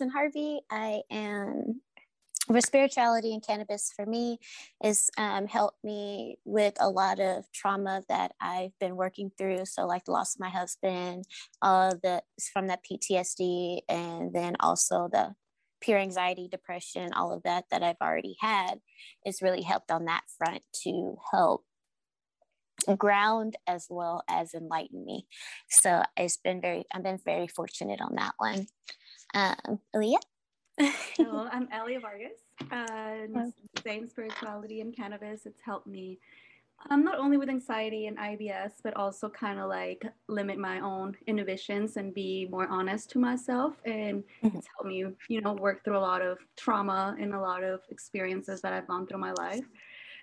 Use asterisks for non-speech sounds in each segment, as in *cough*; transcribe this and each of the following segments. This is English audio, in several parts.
Jasmine Harvey. I am for spirituality and cannabis for me is um, helped me with a lot of trauma that I've been working through. So like the loss of my husband, all the from that PTSD, and then also the pure anxiety, depression, all of that that I've already had, is really helped on that front to help ground as well as enlighten me. So it's been very, I've been very fortunate on that one. Um, Leah? Hello, *laughs* I'm Elia Vargas. Uh, same spirituality and cannabis. It's helped me um, not only with anxiety and IBS, but also kind of like limit my own inhibitions and be more honest to myself. And mm-hmm. it's helped me, you know, work through a lot of trauma and a lot of experiences that I've gone through my life.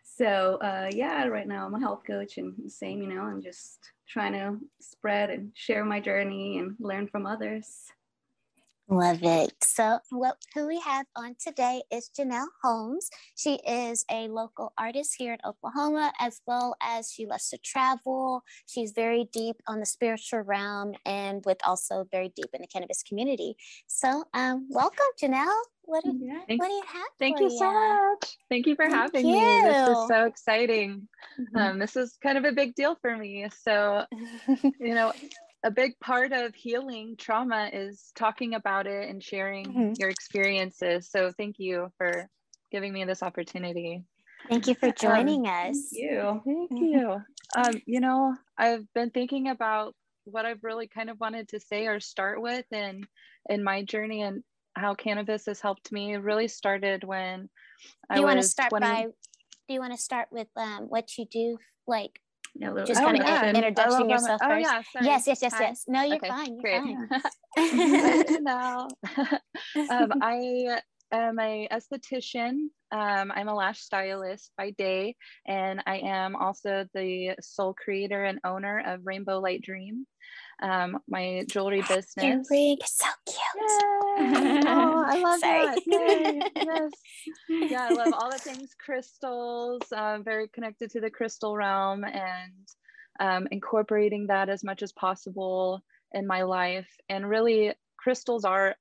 So uh, yeah, right now I'm a health coach and same, you know, I'm just trying to spread and share my journey and learn from others. Love it. So, what who we have on today is Janelle Holmes. She is a local artist here in Oklahoma, as well as she loves to travel. She's very deep on the spiritual realm and with also very deep in the cannabis community. So, um, welcome, Janelle. What do, yeah. what do you have? Thank you, you so much. Thank you for Thank having you. me. This is so exciting. Mm-hmm. Um, this is kind of a big deal for me. So, *laughs* you know, a big part of healing trauma is talking about it and sharing mm-hmm. your experiences. So thank you for giving me this opportunity. Thank you for um, joining um, us. Thank you. Thank mm-hmm. you. Um, you know, I've been thinking about what I've really kind of wanted to say or start with in in my journey and how cannabis has helped me. It really started when do I you want to start 20... by do you want to start with um, what you do like no, just kind of yeah. introducing yourself oh, first. Yeah, yes, yes, yes, Hi. yes. No, you're okay, fine. You're great. fine. *laughs* *laughs* *laughs* now, um, I am a esthetician. Um, I'm a lash stylist by day, and I am also the sole creator and owner of Rainbow Light Dream um, my jewelry business. Your ring is so cute. *laughs* oh, I love that. Yay. Yes. *laughs* Yeah, I love all the things crystals. I'm very connected to the crystal realm and um, incorporating that as much as possible in my life. And really, crystals are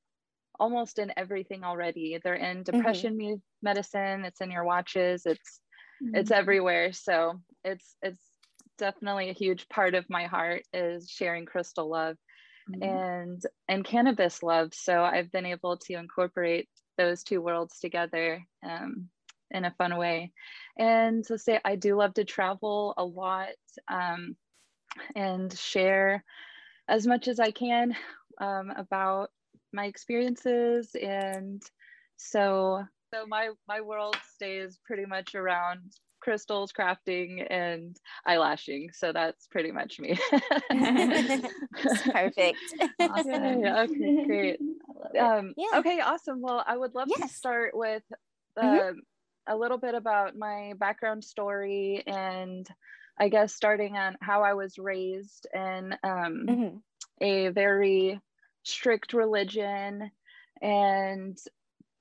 almost in everything already. They're in mm-hmm. depression mm-hmm. medicine. It's in your watches. It's mm-hmm. it's everywhere. So it's it's definitely a huge part of my heart is sharing crystal love mm-hmm. and and cannabis love. So i've been able to incorporate those two worlds together um, in a fun way. And to say i do love to travel a lot um, and share as much as i can um, about my experiences. And so so my my world stays pretty much around crystals, crafting, and eyelashing. So that's pretty much me. *laughs* perfect. Awesome. Yeah, *laughs* okay, great. Um, yeah. Okay, awesome. Well, I would love yes. to start with uh, mm-hmm. a little bit about my background story and I guess starting on how I was raised in um, mm-hmm. a very strict religion and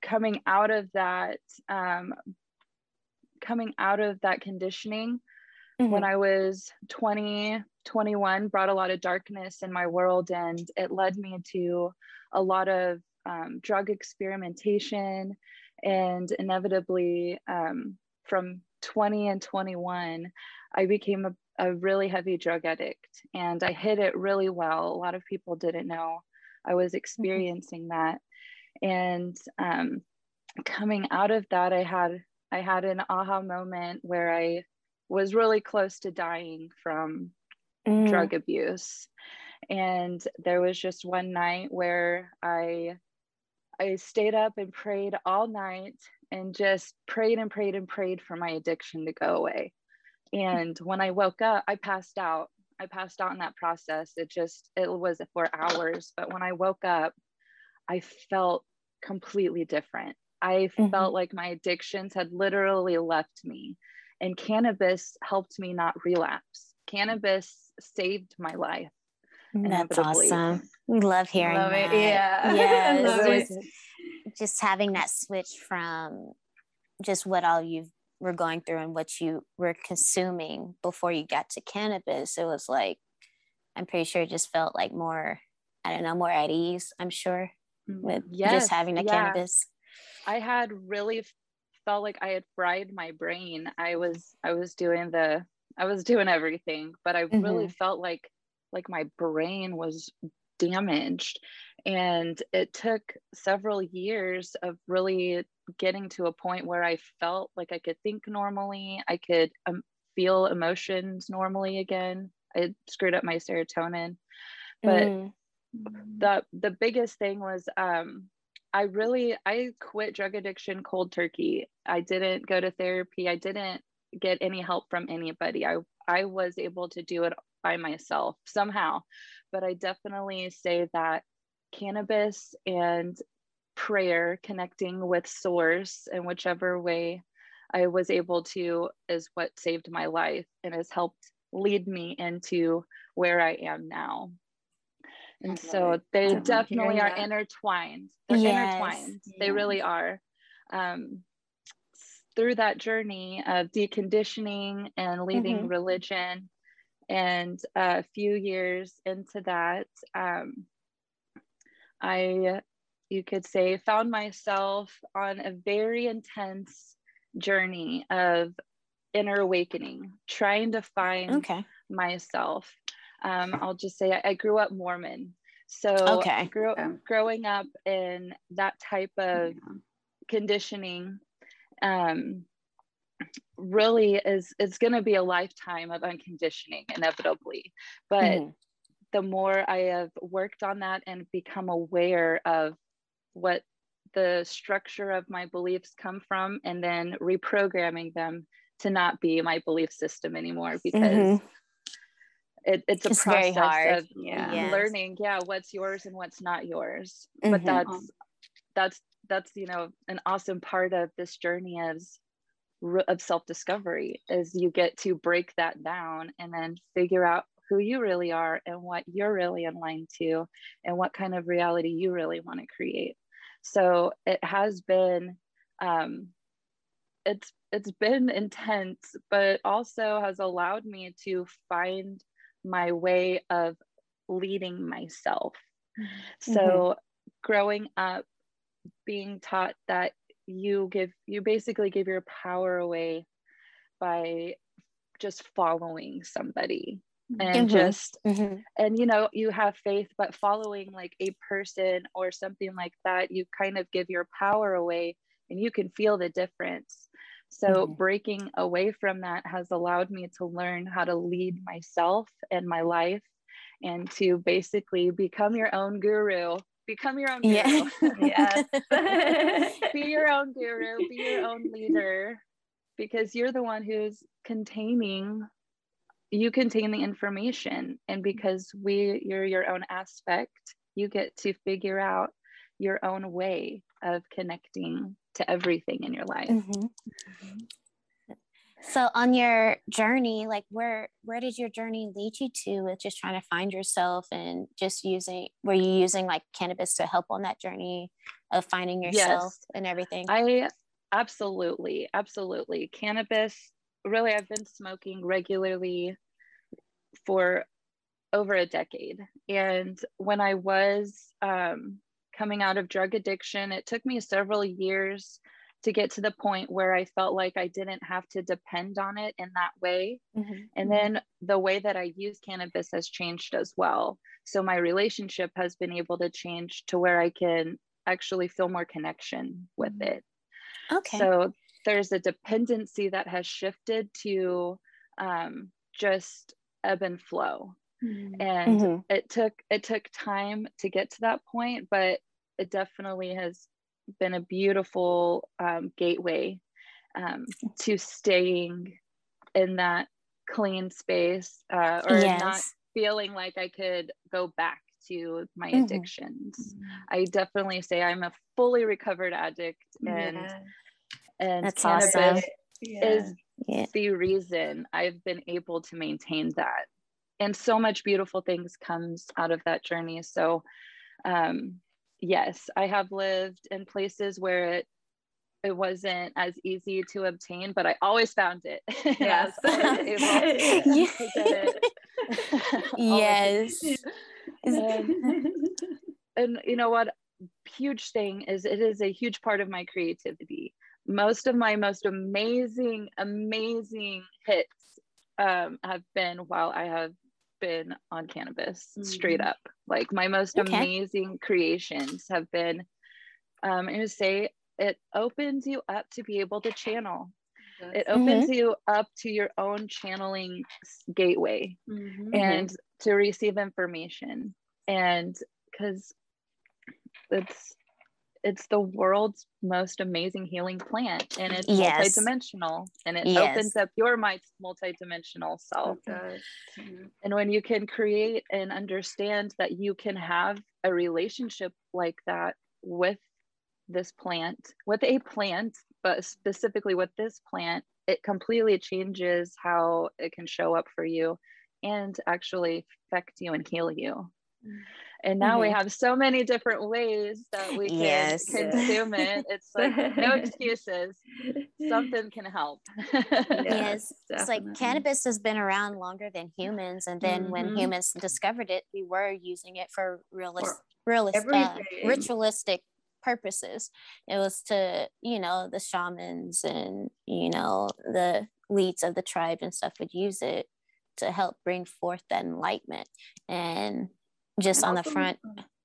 coming out of that um, coming out of that conditioning mm-hmm. when I was 20, 21, brought a lot of darkness in my world. And it led me to a lot of um, drug experimentation. And inevitably, um, from 20 and 21, I became a, a really heavy drug addict and I hid it really well. A lot of people didn't know I was mm-hmm. experiencing mm-hmm. that. And um, coming out of that, I had I had an aha moment where I was really close to dying from mm. drug abuse. And there was just one night where I I stayed up and prayed all night and just prayed and prayed and prayed for my addiction to go away. And when I woke up, I passed out. I passed out in that process. It just it was for hours, but when I woke up, I felt completely different. I mm-hmm. felt like my addictions had literally left me, and cannabis helped me not relapse. Cannabis saved my life. That's awesome. We love hearing love that. *laughs* It. Yeah. Yes. just having that switch from just what all you were going through and what you were consuming before you got to cannabis. It was like, I'm pretty sure it just felt like more, I don't know, more at ease, I'm sure. with yes, just having the yeah. cannabis. I had really felt like I had fried my brain. I was I was doing the I was doing everything, but I mm-hmm. really felt like like my brain was damaged and it took several years of really getting to a point where I felt like I could think normally, I could um, feel emotions normally again. I screwed up my serotonin. But mm. the the biggest thing was um I really I quit drug addiction cold turkey. I didn't go to therapy. I didn't get any help from anybody. I I was able to do it by myself somehow. But I definitely say that cannabis and prayer, connecting with source in whichever way I was able to, is what saved my life and has helped lead me into where I am now. And so they definitely are intertwined. They're yes. intertwined. Yes. They really are. Um, through that journey of deconditioning and leaving mm-hmm. religion, and a few years into that, um, I, you could say, found myself on a very intense journey of inner awakening, trying to find okay. myself. Um, I'll just say I, I, grew up Mormon. So okay. grew, growing up in that type of conditioning um, really is is going to be a lifetime of unconditioning inevitably. But mm-hmm the more I have worked on that and become aware of what the structure of my beliefs come from, and then reprogramming them to not be my belief system anymore because mm-hmm. It, it's a it's process of yeah. learning, yeah, what's yours and what's not yours. Mm-hmm. But that's that's that's you know an awesome part of this journey is of self-discovery is you get to break that down and then figure out who you really are and what you're really in line to and what kind of reality you really want to create so it has been um, it's it's been intense but also has allowed me to find my way of leading myself mm-hmm. so growing up being taught that you give you basically give your power away by just following somebody and mm-hmm. just mm-hmm. and you know you have faith but following like a person or something like that you kind of give your power away and you can feel the difference so mm-hmm. breaking away from that has allowed me to learn how to lead myself and my life and to basically become your own guru. Become your own guru. Yeah. *laughs* yes. *laughs* Be your own guru. Be your own *laughs* leader. Because you're the one who's containing you contain the information. And because we you're your own aspect you get to figure out your own way of connecting to everything in your life mm-hmm. so on your journey like where where did your journey lead you to with just trying to find yourself and just using were you using like cannabis to help on that journey of finding yourself yes. and everything i absolutely absolutely cannabis really I've been smoking regularly for over a decade. And when I was um, coming out of drug addiction, it took me several years to get to the point where I felt like I didn't have to depend on it in that way. Mm-hmm. And then the way that I use cannabis has changed as well. So my relationship has been able to change to where I can actually feel more connection with mm-hmm. it. Okay. So there's a dependency that has shifted to um, just ebb and flow mm-hmm. and mm-hmm. it took it took time to get to that point but it definitely has been a beautiful um, gateway um, to staying in that clean space uh, or yes. not feeling like I could go back to my mm-hmm. addictions. Mm-hmm. I definitely say I'm a fully recovered addict and yeah. and That's cannabis awesome. is yeah. the reason I've been able to maintain that. And so much beautiful things comes out of that journey. So um, yes, I have lived in places where it it wasn't as easy to obtain, but I always found it. *laughs* Yes. *laughs* *laughs* yes. and, and you know what? huge thing is it is a huge part of my creativity. Most of my most amazing, amazing hits um, have been while I have been on cannabis, mm-hmm. straight up. Like my most okay. amazing creations have been, um, I'm going to say it opens you up to be able to channel. It opens mm-hmm. you up to your own channeling gateway mm-hmm. and to receive information. And because it's it's the world's most amazing healing plant and it's yes. multidimensional and it yes. opens up your multidimensional self. And when you can create and understand that you can have a relationship like that with this plant with a plant but specifically with this plant it completely changes how it can show up for you and actually affect you and heal you. Mm-hmm and now mm-hmm. we have so many different ways that we can yes. consume it. *laughs* It's like no excuses. Something can help. Yes it's like cannabis has been around longer than humans and then mm-hmm. when humans discovered it we were using it for realist, realist uh, ritualistic purposes. It was to you know the shamans and you know the leads of the tribe and stuff would use it to help bring forth that enlightenment. And just and on the front.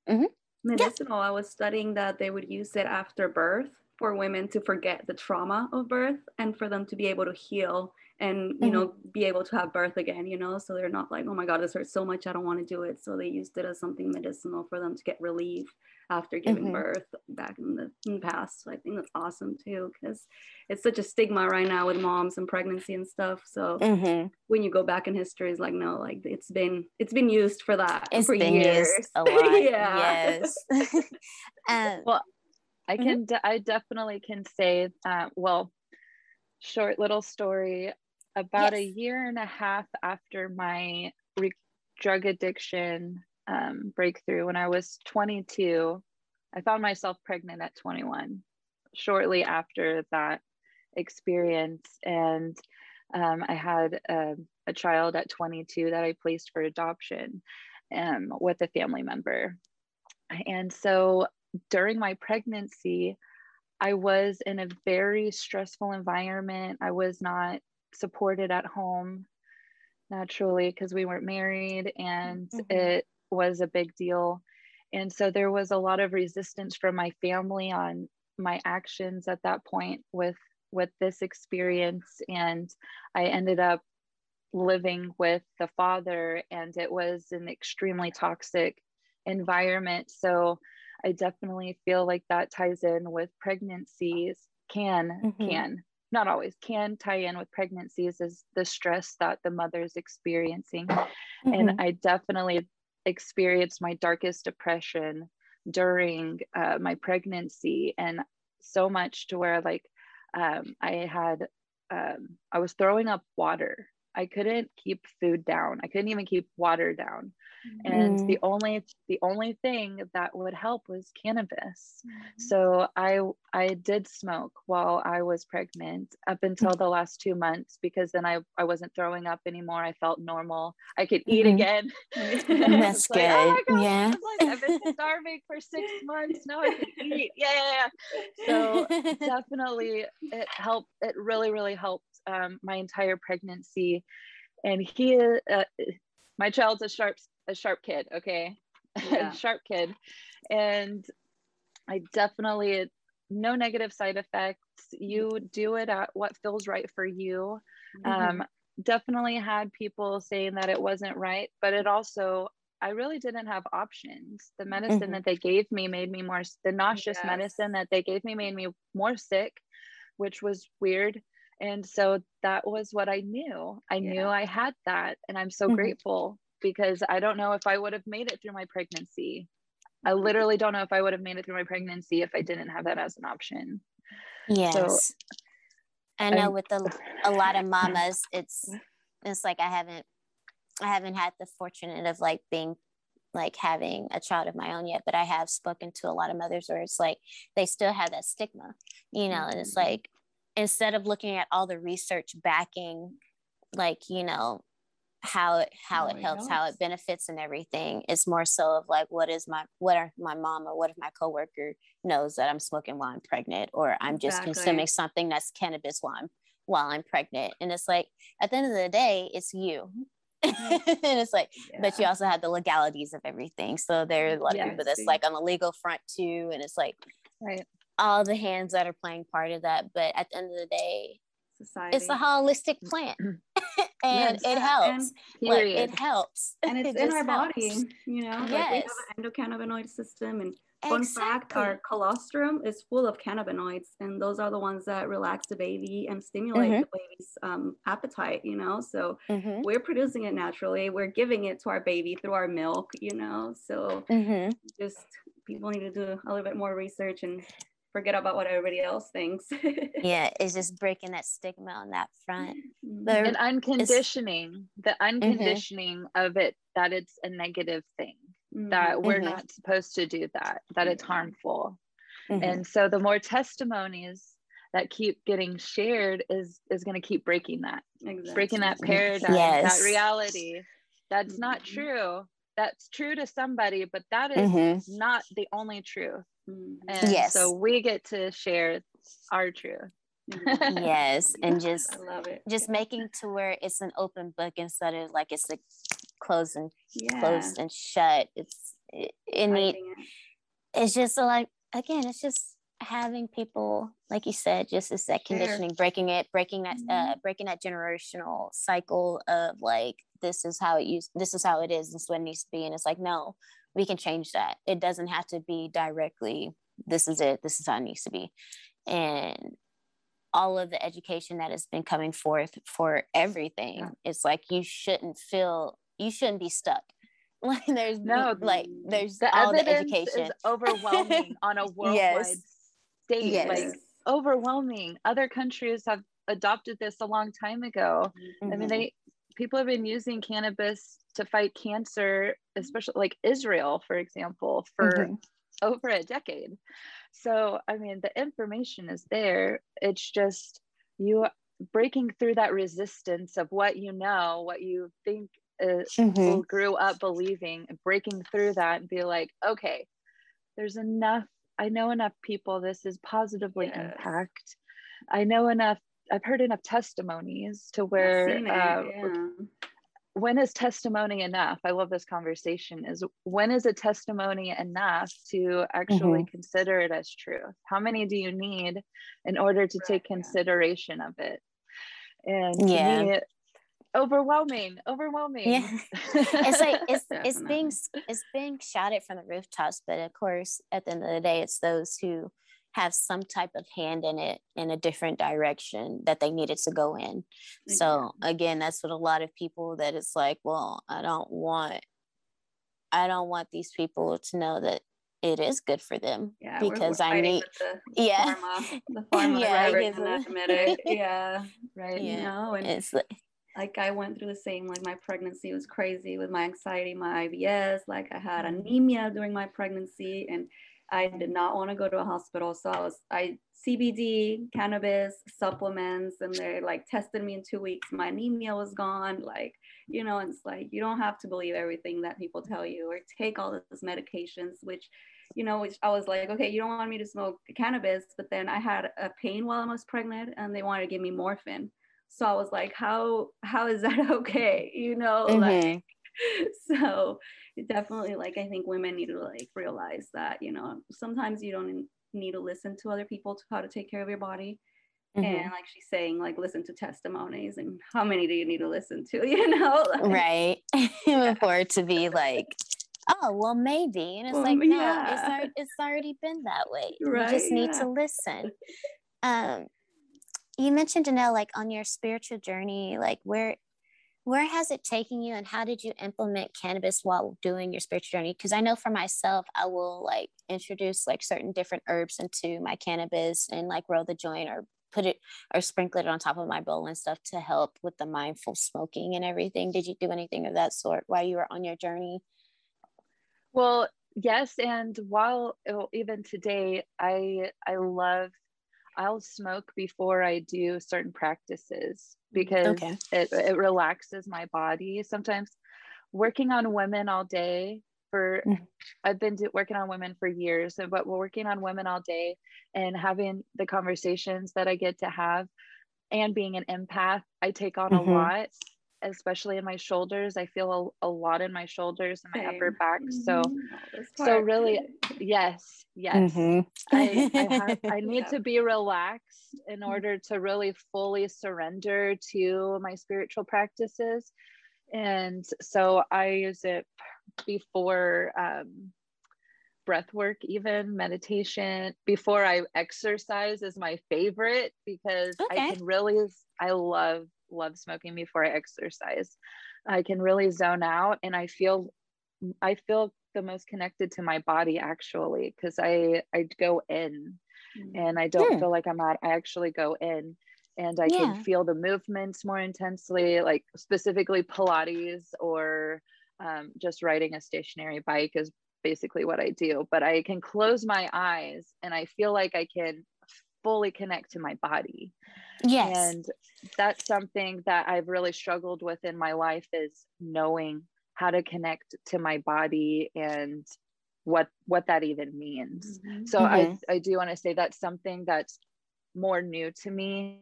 Mm-hmm. Medicinal, yeah. I was studying that they would use it after birth for women to forget the trauma of birth and for them to be able to heal and you mm-hmm. know be able to have birth again you know so they're not like oh my god this hurts so much i don't want to do it so they used it as something medicinal for them to get relief after giving mm-hmm. birth back in the, in the past. So I think that's awesome too, because it's such a stigma right now with moms and pregnancy and stuff. So mm-hmm. when you go back in history, it's like no, like it's been it's been used for that it's for been years. used a *laughs* lot. yeah. Yes. um, *laughs* well, I mm-hmm. can de- I definitely can say uh, well, short little story. About yes. a year and a half after my re- drug addiction um, breakthrough when I was 22. I found myself pregnant at 21 shortly after that experience. And um, I had a, a, child at 22 that I placed for adoption um, with a family member. And so during my pregnancy, I was in a very stressful environment. I was not supported at home naturally because we weren't married and mm-hmm. it was a big deal. And so there was a lot of resistance from my family on my actions at that point with with this experience and I ended up living with the father and it was an extremely toxic environment so I definitely feel like that ties in with pregnancies can mm-hmm. can not always can tie in with pregnancies is the stress that the mother's experiencing mm-hmm. and I definitely experienced my darkest depression during uh, my pregnancy and so much to where like um, i had um, i was throwing up water i couldn't keep food down. I couldn't even keep water down. And mm. the only the only thing that would help was cannabis. Mm. so i i did smoke while i was pregnant up until the last two months because then i i wasn't throwing up anymore. I felt normal. I could eat mm-hmm. again. *laughs* *laughs* That's good like, oh God, yeah. like, i've been *laughs* starving for six months. Now i can eat. Yeah. So definitely it helped it really really helped um, my entire pregnancy and he uh, my child's a sharp a sharp kid, okay? Yeah. *laughs* sharp kid. And I definitely no negative side effects. You do it at what feels right for you. Mm-hmm. Um, definitely had people saying that it wasn't right, but it also I really didn't have options. The medicine mm-hmm. that they gave me made me more the nauseous yes. medicine that they gave me made me more sick, which was weird. And so that was what I knew. I yeah. knew I had that and I'm so mm-hmm. grateful because I don't know if I would have made it through my pregnancy. I mm-hmm. literally don't know if I would have made it through my pregnancy if I didn't have that as an option. Yes. So, I know I'm, with a, a lot of mamas, it's it's like I haven't I haven't had the fortunate of like being like having a child of my own yet, but I have spoken to a lot of mothers where it's like they still have that stigma, you know, and it's mm-hmm. like instead of looking at all the research backing like, you know, how it how it, helps, helps, how it benefits and everything. It's more so of like what is my what are my mom or what if my coworker knows that I'm smoking while I'm pregnant or I'm just exactly. consuming something that's cannabis while I'm while I'm pregnant. And it's like at the end of the day, it's you. *laughs* Mm-hmm. and it's like, yeah. but you also have the legalities of everything. So there are a lot of people that's like on the legal front too. And it's like right all the hands that are playing part of that. But at the end of the day, Society. it's a holistic plant. *clears throat* *laughs* and yes. it helps. And like it helps. *laughs* And it's it in our helps. body, you know. Yes. Like we have an endocannabinoid system and fun exactly. fact, our colostrum is full of cannabinoids, and those are the ones that relax the baby and stimulate mm-hmm. the baby's um, appetite. You know, so mm-hmm. we're producing it naturally. We're giving it to our baby through our milk. You know, so mm-hmm. just people need to do a little bit more research and forget about what everybody else thinks. *laughs* yeah, it's just breaking that stigma on that front. Mm-hmm. There and unconditioning the mm-hmm. unconditioning mm-hmm. of it that it's a negative thing, mm-hmm. that we're mm-hmm. not supposed to do that, that it's harmful. Mm-hmm. And so the more testimonies that keep getting shared is is going to keep breaking that exactly. breaking that paradigm yes. that reality that's not true that's true to somebody but that is not the only truth. And yes. so we get to share our truth. Mm-hmm. *laughs* yes. *laughs* And just I love it. Just making to where it's an open book instead of like it's a closed and yeah. closed and shut. It's it, it need, it's just like again, it's just having people like you said just it's that conditioning breaking it breaking that uh, mm-hmm. uh breaking that generational cycle of like this is how it used this is how it is this is what it needs to be and it's like no we can change that. It doesn't have to be directly, this is it, this is how it needs to be. And all of the education that has been coming forth for everything, yeah. it's like you shouldn't feel, you shouldn't be stuck. *laughs* Like there's no, like there's the all the education is overwhelming on a *laughs* worldwide yes. stage. Yes. Like overwhelming. Other countries have adopted this a long time ago. Mm-hmm. I mean, mm-hmm. they people have been using cannabis to fight cancer, especially like Israel, for example, for mm-hmm. over a decade. So, I mean, the information is there. It's just you breaking through that resistance of what you know, what you think uh, mm-hmm. grew up believing, breaking through that and be like, okay, there's enough. I know enough people this is positively yes. impact. I know enough. I've heard enough testimonies to where it, uh, yeah. when is testimony enough? I love this conversation is when is a testimony enough to actually mm-hmm. consider it as truth? How many do you need in order to take consideration of it? And yeah me, overwhelming overwhelming. Yeah. *laughs* It's like it's it's being it's being shouted from the rooftops but of course at the end of the day it's those who have some type of hand in it in a different direction that they needed to go in. So again, that's what a lot of people that it's like, well, I don't want I don't want these people to know that it is good for them yeah, because we're, we're I need the *laughs* yeah pharma, the *laughs* pharma yeah, it. *laughs* yeah right yeah. you know and it's like, like I went through the same like my pregnancy was crazy with my anxiety my IBS like I had mm-hmm. anemia during my pregnancy and I did not want to go to a hospital. So I was, I CBD, cannabis, supplements, and they like tested me in two weeks. My anemia was gone. Like, you know, it's like you don't have to believe everything that people tell you or take all those medications, which, you know, which I was like, okay, you don't want me to smoke cannabis, but then I had a pain while I was pregnant and they wanted to give me morphine. So I was like, how how is that *laughs* okay? You know, mm-hmm. like *laughs* so definitely like i think women need to like realize that you know sometimes you don't need to listen to other people to how to take care of your body mm-hmm. and like she's saying like listen to testimonies and how many do you need to listen to *laughs* you know like, right *laughs* for it to be like oh well maybe and it's well, like no yeah. it's, already, it's already been that way right, you just need yeah. to listen um you mentioned Janelle like on your spiritual journey like where where has it taken you and how did you implement cannabis while doing your spiritual journey? Because i know for myself i will like introduce like certain different herbs into my cannabis and like roll the joint or put it or sprinkle it on top of my bowl and stuff to help with the mindful smoking and everything. Did you do anything of that sort while you were on your journey? Well yes and while oh, even today i i love I'll smoke before I do certain practices because okay. it, it relaxes my body. Sometimes working on women all day for mm-hmm. I've been do, working on women for years, but we're working on women all day and having the conversations that I get to have and being an empath, I take on mm-hmm. a lot especially in my shoulders. I feel a, a lot in my shoulders and my Same. upper back. So, mm-hmm. so really, *laughs* yes, yes. Mm-hmm. I, I, have, *laughs* I need to be relaxed in mm. order to really fully surrender to my spiritual practices. And so I use it before um, breath work, even meditation, before I exercise is my favorite because okay. I can really, I love love smoking before I exercise. I can really zone out and I feel I feel the most connected to my body actually because I I go in mm. and I don't feel like I'm out. I actually go in and I yeah. can feel the movements more intensely, like specifically Pilates or um, just riding a stationary bike is basically what I do. But I can close my eyes and I feel like I can fully connect to my body. Yes. And that's something that I've really struggled with in my life is knowing how to connect to my body and what what that even means. Mm-hmm. So mm-hmm. I I do want to say that's something that's more new to me.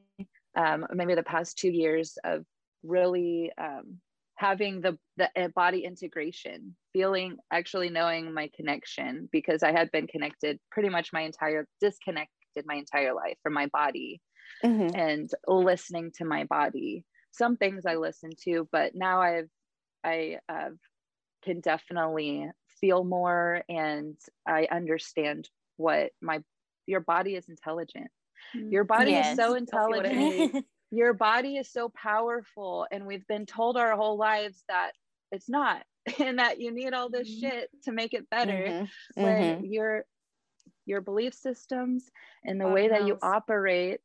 Um, maybe the past two years of really um, having the the uh, body integration, feeling actually knowing my connection because I had been connected pretty much my entire disconnected my entire life from my body mm-hmm. and listening to my body. Some things I listen to, but now I've I uh, can definitely feel more and I understand what my your body is intelligent. Mm, your body yes. is so intelligent. *laughs* your body is so powerful and we've been told our whole lives that it's not *laughs* and that you need all this mm-hmm. shit to make it better mm-hmm. when mm-hmm. your your belief systems and the way that you operate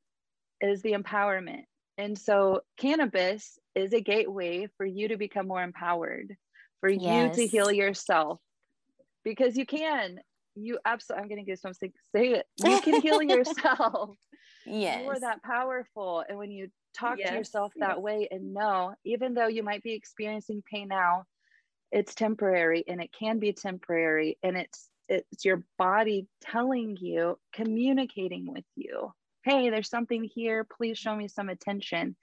is the empowerment. And so cannabis is a gateway for you to become more empowered, for yes. you to heal yourself because you can. You absolutely, I'm going to get something say it. You can heal *laughs* yourself. Yes. You are that powerful. And when you talk yes. to yourself that yes. way and know, even though you might be experiencing pain now, it's temporary and it can be temporary and it's it's your body telling you communicating with you hey, there's something here. Please show me some attention.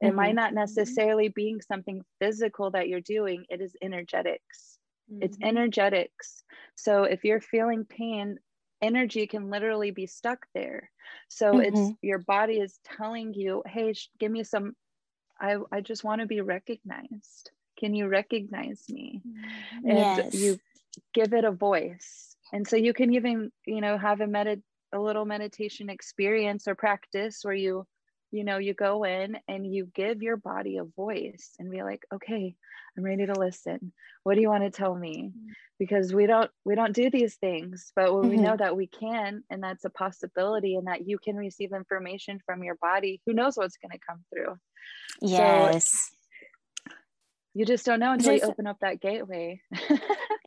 It mm-hmm. might not necessarily being something physical that you're doing, it is energetics. Mm-hmm. It's energetics. So if you're feeling pain, energy can literally be stuck there. So mm-hmm. it's your body is telling you, hey, sh- give me some, I, I just want to be recognized. Can you recognize me? Mm-hmm. And yes. you give it a voice. And so you can even, you know, have a med- a little meditation experience or practice where you you know you go in and you give your body a voice and be like okay i'm ready to listen. What do you want to tell me? Because we don't we don't do these things but when mm-hmm. we know that we can and that's a possibility and that you can receive information from your body. Who knows what's going to come through? Yes. so you just don't know until you open up that gateway *laughs*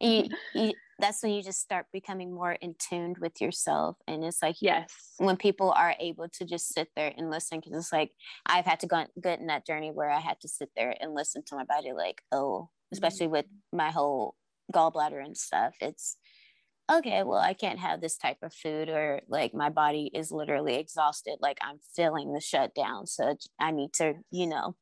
you, you, that's when you just start becoming more in tuned with yourself and it's like yes when people are able to just sit there and listen because it's like i've had to go get in that journey where i had to sit there and listen to my body like oh especially with mm-hmm. my whole gallbladder and stuff it's okay well i can't have this type of food or like my body is literally exhausted like i'm feeling the shutdown so i need to you know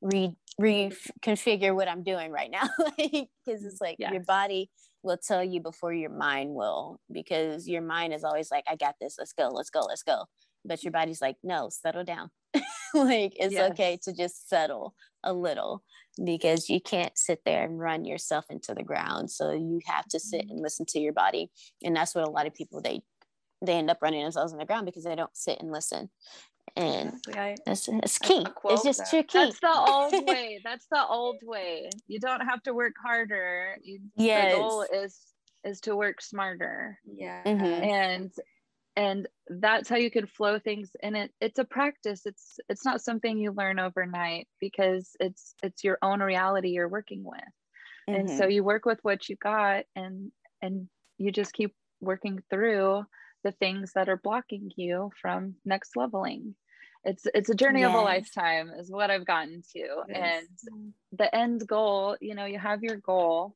re reconfigure what i'm doing right now *laughs* because it's like yes. your body will tell you before your mind will because your mind is always like i got this let's go let's go let's go but your body's like no settle down *laughs* like it's yes. okay to just settle a little because you can't sit there and run yourself into the ground so you have to sit mm-hmm. and listen to your body and that's what a lot of people they they end up running themselves in the ground because they don't sit and listen and I, it's, it's key. It's just that. key. That's the old *laughs* way. That's the old way. You don't have to work harder. You, yes. The goal is is to work smarter. Yeah. Mm-hmm. And and that's how you can flow things and it it's a practice it's it's not something you learn overnight because it's it's your own reality you're working with mm-hmm. and so mm-hmm. you work with what you got and and you just keep working through the things that are blocking you from next leveling it's it's a journey yes. of a lifetime is what i've gotten to yes. and the end goal you know you have your goal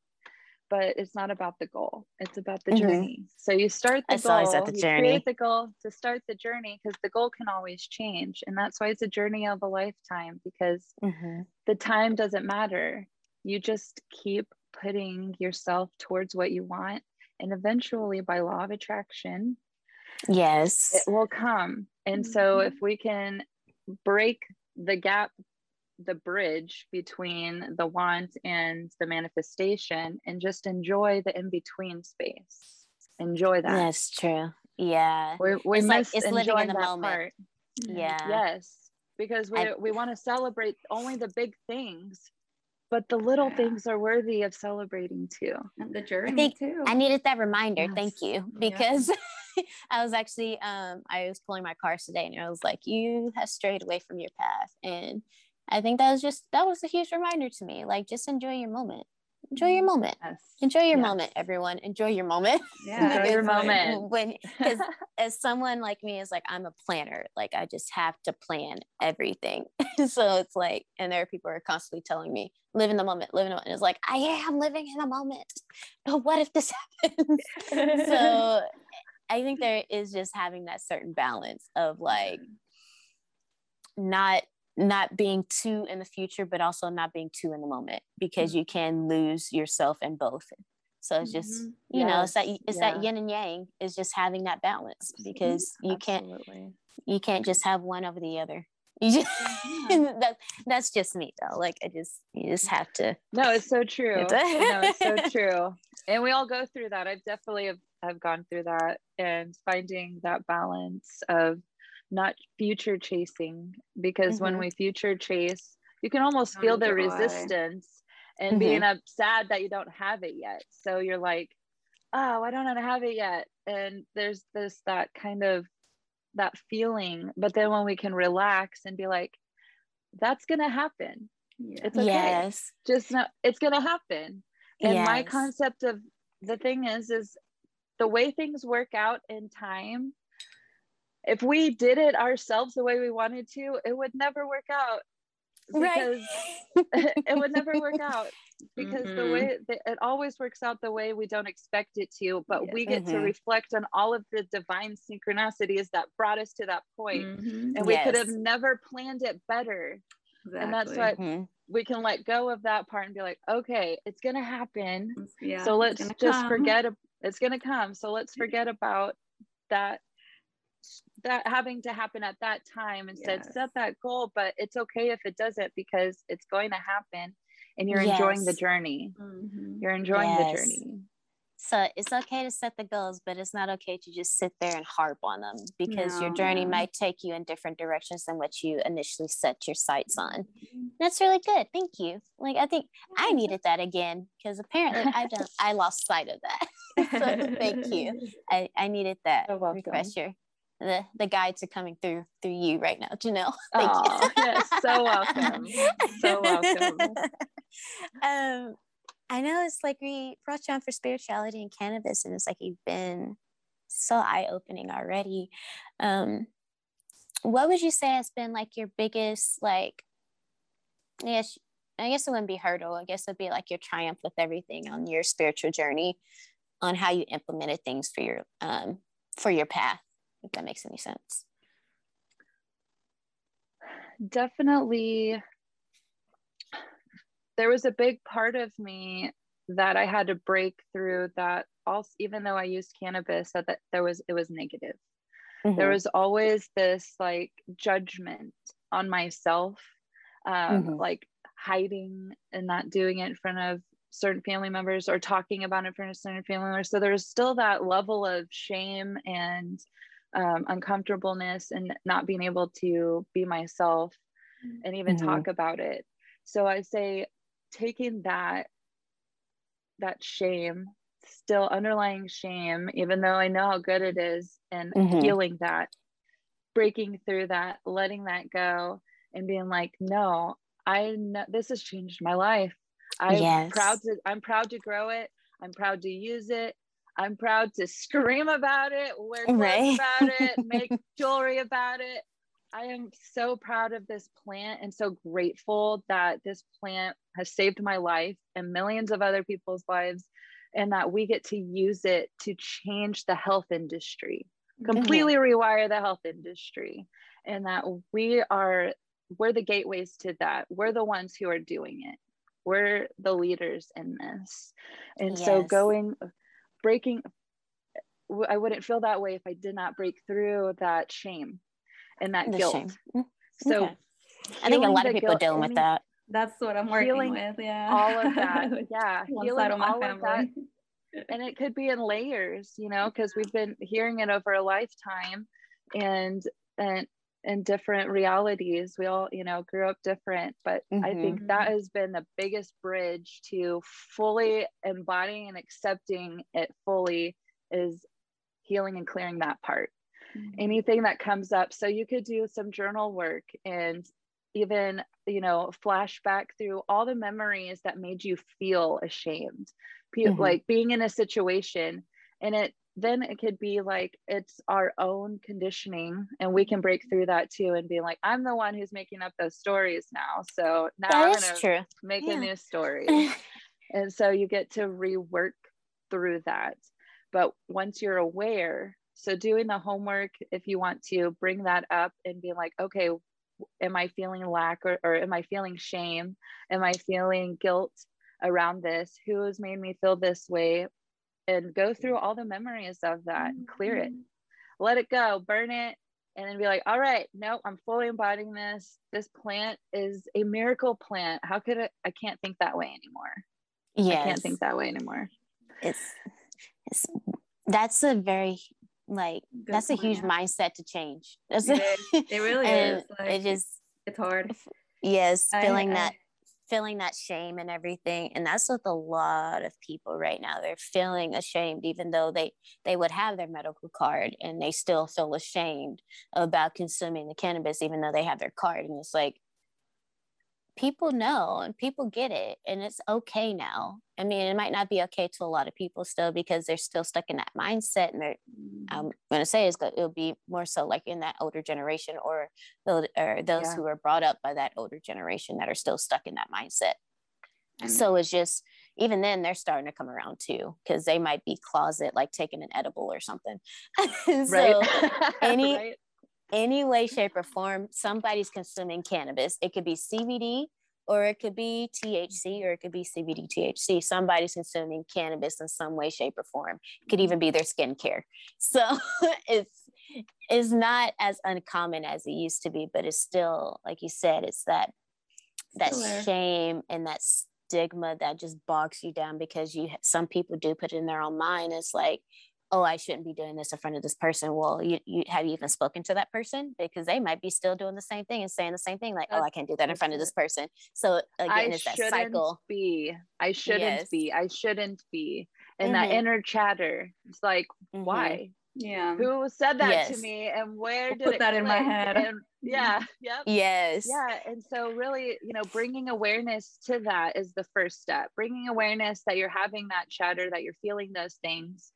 but it's not about the goal it's about the mm-hmm. journey so you start the it's goal the you journey. create the goal to start the journey because the goal can always change and that's why it's a journey of a lifetime because mm-hmm. the time doesn't matter you just keep putting yourself towards what you want and eventually by law of attraction yes. it will come. And mm-hmm. so if we can break the gap the bridge between the want and the manifestation and just enjoy the in between space. Enjoy that. That's true. Yeah. We, we it's miss like it's living in the moment. part. yeah. Yes. Because we, I, we want to celebrate only the big things but the little yeah. things are worthy of celebrating too. And the journey I think too. I needed that reminder. Yes. thank you because yeah. *laughs* *laughs* i was actually um i was pulling my cars today and i was like you have strayed away from your path. And i think that was just that was a huge reminder to me like just enjoy your moment. Enjoy your moment. yes. enjoy your yes. moment everyone. Enjoy your moment. Yeah enjoy *laughs* your moment. when because as someone like me is like i'm a planner. Like i just have to plan everything. *laughs* So it's like and there are people who are constantly telling me live in the moment live in the moment and it's like i am living in the moment. But what if this happens? So i think there is just having that certain balance of like not not being too in the future, but also not being too in the moment because mm-hmm. you can lose yourself in both. So it's just, mm-hmm. you yes. know, it's that it's yeah. that yin and yang is just having that balance because you Absolutely. can't you can't just have one over the other. *laughs* You just mm-hmm. *laughs* that that's just me though. Like I just you just have to No, it's so true. no, it's so *laughs* true. And we all go through that. I've definitely have, have gone through that and finding that balance of not future chasing because mm-hmm. when we future chase you can almost feel the resistance and mm-hmm. being up sad that you don't have it yet so you're like oh i don't have it yet and there's this that kind of that feeling but then when we can relax and be like that's gonna happen yeah. it's okay yes just know it's gonna happen and yes. my concept of the thing is is the way things work out in time if we did it ourselves the way we wanted to, it would never work out because right. *laughs* it would never work out because mm-hmm. the way it always works out the way we don't expect it to but we get mm-hmm. to reflect on all of the divine synchronicities that brought us to that point. Mm-hmm. and we yes. could have never planned it better exactly. and that's what mm-hmm. We can let go of that part and be like okay it's gonna happen yeah, so let's just come. forget it's gonna come so let's forget about that that having to happen at that time instead yes. set that goal but it's okay if it doesn't because it's going to happen and you're yes. enjoying the journey mm-hmm. you're enjoying yes. the journey so it's okay to set the goals but it's not okay to just sit there and harp on them because no, your journey might take you in different directions than what you initially set your sights on that's really good thank you like i think i needed that again because apparently i don't i lost sight of that *laughs* so thank you *laughs* i, I needed that refresher the the guide to coming through through you right now, Janelle. *laughs* Thank oh, you. yes, so welcome. so welcome. um, I know it's like we brought you on for spirituality and cannabis, and it's like you've been so eye opening already. Um, what would you say has been like your biggest like? Yes, I guess it wouldn't be hurdle. I guess it'd be like your triumph with everything on your spiritual journey, on how you implemented things for your um for your path if that makes any sense. Definitely, there was a big part of me that I had to break through that also even though I used cannabis that, that there was it was negative. Mm-hmm. There was always this like judgment on myself, um, mm-hmm. like hiding and not doing it in front of certain family members or talking about it in front of certain family members. So there's still that level of shame and um, uncomfortableness and not being able to be myself and even mm-hmm. talk about it so i say taking that that shame still underlying shame even though i know how good it is and mm-hmm. feeling that breaking through that letting that go and being like no i know this has changed my life i'm yes. proud to i'm proud to grow it i'm proud to use it I'm proud to *laughs* scream about it, wear right. about it, make *laughs* jewelry about it. I am so proud of this plant and so grateful that this plant has saved my life and millions of other people's lives, and that we get to use it to change the health industry, completely mm-hmm. rewire the health industry, and that we are we're the gateways to that. We're the ones who are doing it. We're the leaders in this, and yes. so going breaking I wouldn't feel that way if I did not break through that shame and that the guilt. Shame. Mm, so okay. I think a lot of people are dealing with that. That's what I'm working with. Yeah. All of *laughs* that. Yeah. healing of all family. of that. *laughs* And it could be in layers, you know, because we've been hearing it over a lifetime and and in different realities. We all, you know, grew up different, but mm-hmm. I think that has been the biggest bridge to fully embodying and accepting it fully is healing and clearing that part mm-hmm. anything that comes up so you could do some journal work and even you know flashback through all the memories that made you feel ashamed mm-hmm. like being in a situation and it then it could be like it's our own conditioning and we can break through that too and be like i'm the one who's making up those stories now so now that i'm gonna true. make yeah. a new story *laughs* and so you get to rework through that but once you're aware so doing the homework if you want to bring that up and be like okay am i feeling lack or, or am i feeling shame? Am i feeling guilt around this? Who has made me feel this way? And go through all the memories of that and clear it. Mm-hmm. let it go burn it and then be like all right no i'm fully embodying this. This plant is a miracle plant. How could it i can't think that way anymore? Yeah i can't think that way anymore. It's, it's that's a very like Good that's a huge mindset to change. That's it, it *laughs* really is. Like, it is. It's hard. Yes, feeling I, that feeling that shame and everything and that's with a lot of people right now they're feeling ashamed even though they they would have their medical card and they still feel ashamed about consuming the cannabis even though they have their card and it's like people know and people get it and it's okay now i mean it might not be okay to a lot of people still because they're still stuck in that mindset and they're i'm going to say is it'll be more so like in that older generation or, or those yeah. who are brought up by that older generation that are still stuck in that mindset mm-hmm. so it's just even then they're starting to come around too because they might be closet like taking an edible or something *laughs* so right. *laughs* any right any way, shape, or form, somebody's consuming cannabis. It could be CBD or it could be THC or it could be CBD THC. Somebody's consuming cannabis in some way, shape, or form. It could even be their skincare. *laughs* So it's it's not as uncommon as it used to be, but it's still, like you said, it's that that shame and that stigma that just bogs you down because you some people do put it in their own mind. It's like, oh i shouldn't be doing this in front of this person. Well you, you have you even spoken to that person? Because they might be still doing the same thing and saying the same thing like That's, oh i can't do that in front of this person. So again I it's that cycle. be. I shouldn't yes. be. I shouldn't be. And mm-hmm. that inner chatter. It's like mm-hmm. why? Yeah. Who said that yes. to me and where did put that in my head. and, *laughs* yeah yep. yes. Yeah and so really you know bringing awareness to that is the first step. Bringing awareness that you're having that chatter that you're feeling those things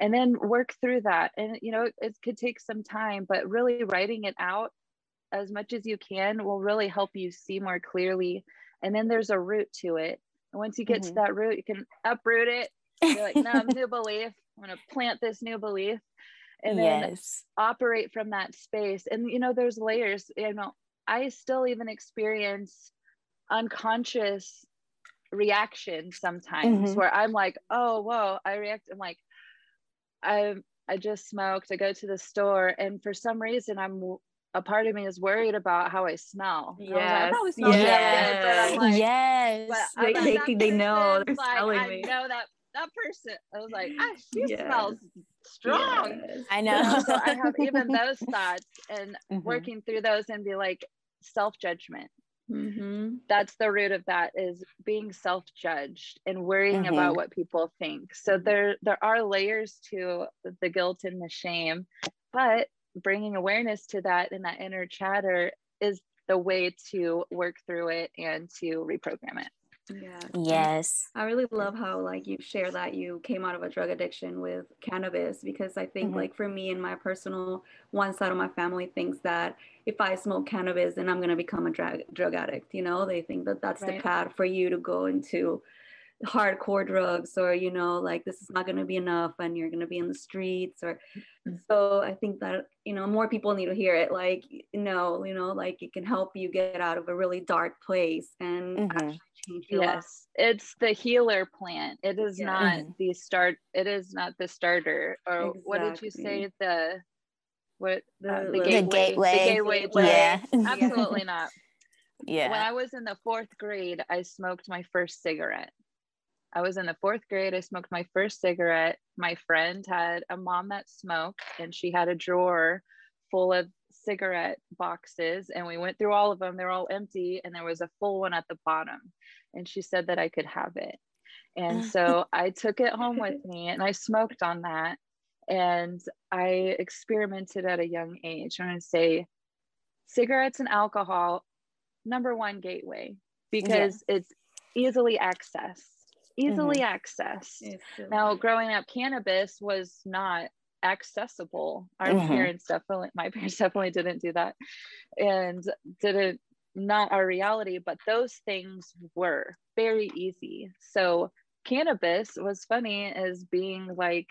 and then work through that. And you know it, could take some time but really writing it out as much as you can will really help you see more clearly. And then there's a root to it. And once you get mm-hmm. to that root you can uproot it. You're like no *laughs* new belief. I'm going to plant this new belief. And then yes. operate from that space. And you know there's layers you know i still even experience unconscious reactions sometimes mm-hmm. where i'm like oh whoa i react i'm like I I just smoked. I go to the store, and for some reason, I'm a part of me is worried about how I smell. Yes. I, like, yes. Like, yes. But they, they, they know they're like, smelling I me. know that that person. I was like, ah, she yes. smells strong. Yes. I know. so I have even *laughs* those thoughts and mm-hmm. working through those and be like self judgment. Mm-hmm. That's the root of that is being self-judged and worrying mm-hmm. about what people think. So there there are layers to the guilt and the shame, but bringing awareness to that and that inner chatter is the way to work through it and to reprogram it. Yeah. Yes. I really love how like you share that you came out of a drug addiction with cannabis because I think mm-hmm. like for me and my personal one side of my family thinks that if I smoke cannabis then I'm going to become a drug drug addict, you know? They think that that's right. the path for you to go into hardcore drugs or you know like this is not going to be enough and you're going to be in the streets or mm-hmm. so i think that you know more people need to hear it like you know you know like it can help you get out of a really dark place and mm-hmm. change your yes life. it's the healer plant it is yeah. not mm-hmm. the start it is not the starter or exactly. what did you say the what the, uh, the, the gateway, gateway the gateway yeah *laughs* absolutely not *laughs* yeah when i was in the fourth grade i smoked my first cigarette I was in the fourth grade. I smoked my first cigarette. My friend had a mom that smoked, and she had a drawer full of cigarette boxes. And we went through all of them. They're all empty, and there was a full one at the bottom. And she said that I could have it. And *laughs* so I took it home with me and I smoked on that. And I experimented at a young age. I'm going to say cigarettes and alcohol, number one gateway, because yeah. it's easily accessed easily mm-hmm. accessed. Now, growing up, cannabis was not accessible. Our mm-hmm. parents definitely, my parents *laughs* definitely didn't do that and didn't, not our reality, but those things were very easy. So, cannabis was funny as being like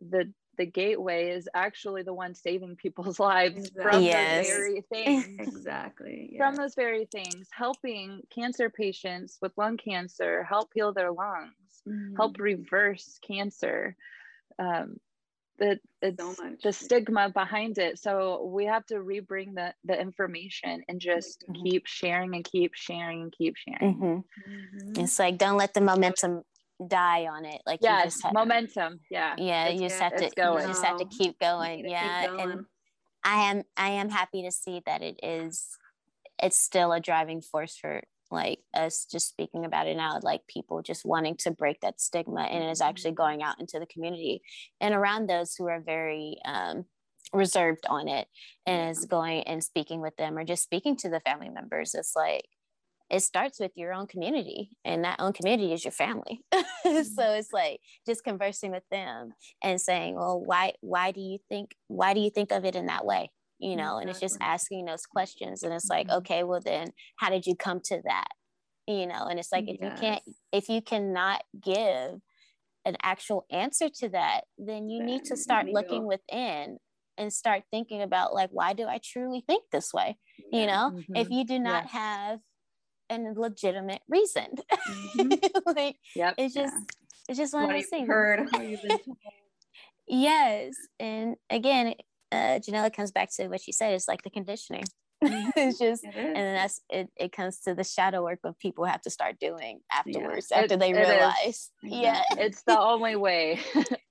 the the gateway is actually the one saving people's *laughs* lives *laughs* exactly. from yes. those very things. exactly. Yeah. From those very things, helping cancer patients with lung cancer help heal their lungs, mm. help reverse cancer. Um, the it's so the stigma behind it. So we have to rebring the the information and just mm-hmm. keep sharing and keep sharing and keep sharing. Mm-hmm. Mm-hmm. It's like don't let the momentum die on it. Like yes, you just have, momentum. Yeah. Yeah. It's, you just have to going. you just have to keep going. Yeah. Keep going. And I am I am happy to see that it is it's still a driving force for like us just speaking about it now, like people just wanting to break that stigma and it is actually mm-hmm. going out into the community and around those who are very um, reserved on it and is going and speaking with them or just speaking to the family members. It's like it starts with your own community and that own community is your family *laughs* mm-hmm. so it's like just conversing with them and saying well why why do you think why do you think of it in that way you know exactly. and it's just asking those questions and it's like mm-hmm. okay well then how did you come to that you know and it's like if yes. you can't if you cannot give an actual answer to that then you then need to start looking within and start thinking about like why do i truly think this way yeah. you know mm-hmm. if you do not have and legitimate reason. Mm-hmm. *laughs* like yep. it's just yeah. it's just one what of those things. Heard, *laughs* yes. And again, uh Janella comes back to what she said, it's like the conditioning. Mm-hmm. *laughs* it's just it and then that's it, it comes to the shadow work of people have to start doing afterwards yeah. after it, they realize. Yeah. It's the only way.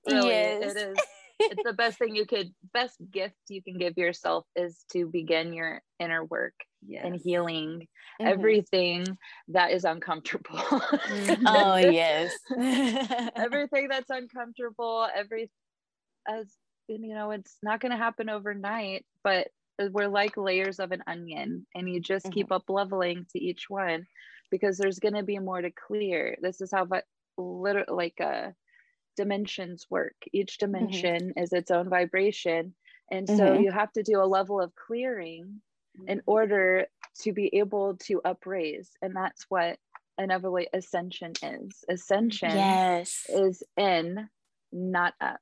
really. Yes. It is it's the best thing you could best gift you can give yourself is to begin your inner work yes. and healing mm-hmm. everything that is uncomfortable mm-hmm. *laughs* oh yes *laughs* everything that's uncomfortable every as you know it's not going to happen overnight but we're like layers of an onion and you just mm-hmm. keep up leveling to each one because there's going to be more to clear this is how but literally like a uh, dimensions work. Each mm-hmm. dimension mm-hmm. is its own vibration. And so mm-hmm. you have to do a level of clearing in order to be able to upraise. And that's what inevitably ascension is. Ascension yes. is in, not up.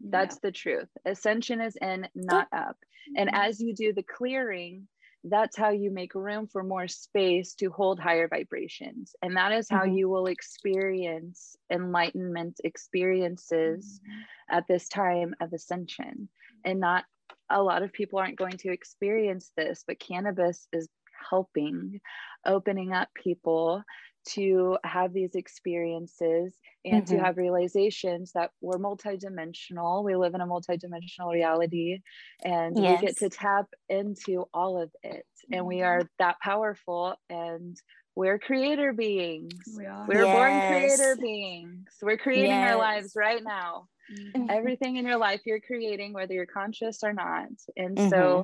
That's the truth. Ascension is in, not up. And mm-hmm. as you do the clearing, that's how you make room for more space to hold higher vibrations. And that is how mm-hmm. you will experience enlightenment experiences mm-hmm. at this time of ascension. And not a lot of people aren't going to experience this, but cannabis is helping opening up people to have these experiences and mm-hmm. to have realizations that we're multidimensional. We live in a multidimensional reality and yes. we get to tap into all of it. Mm-hmm. And we mm-hmm. are that powerful and we're creator beings. We are. We're yes. born creator beings. We're creating yes. our lives right now. Mm-hmm. Everything in your life you're creating, whether you're conscious or not. And so mm-hmm.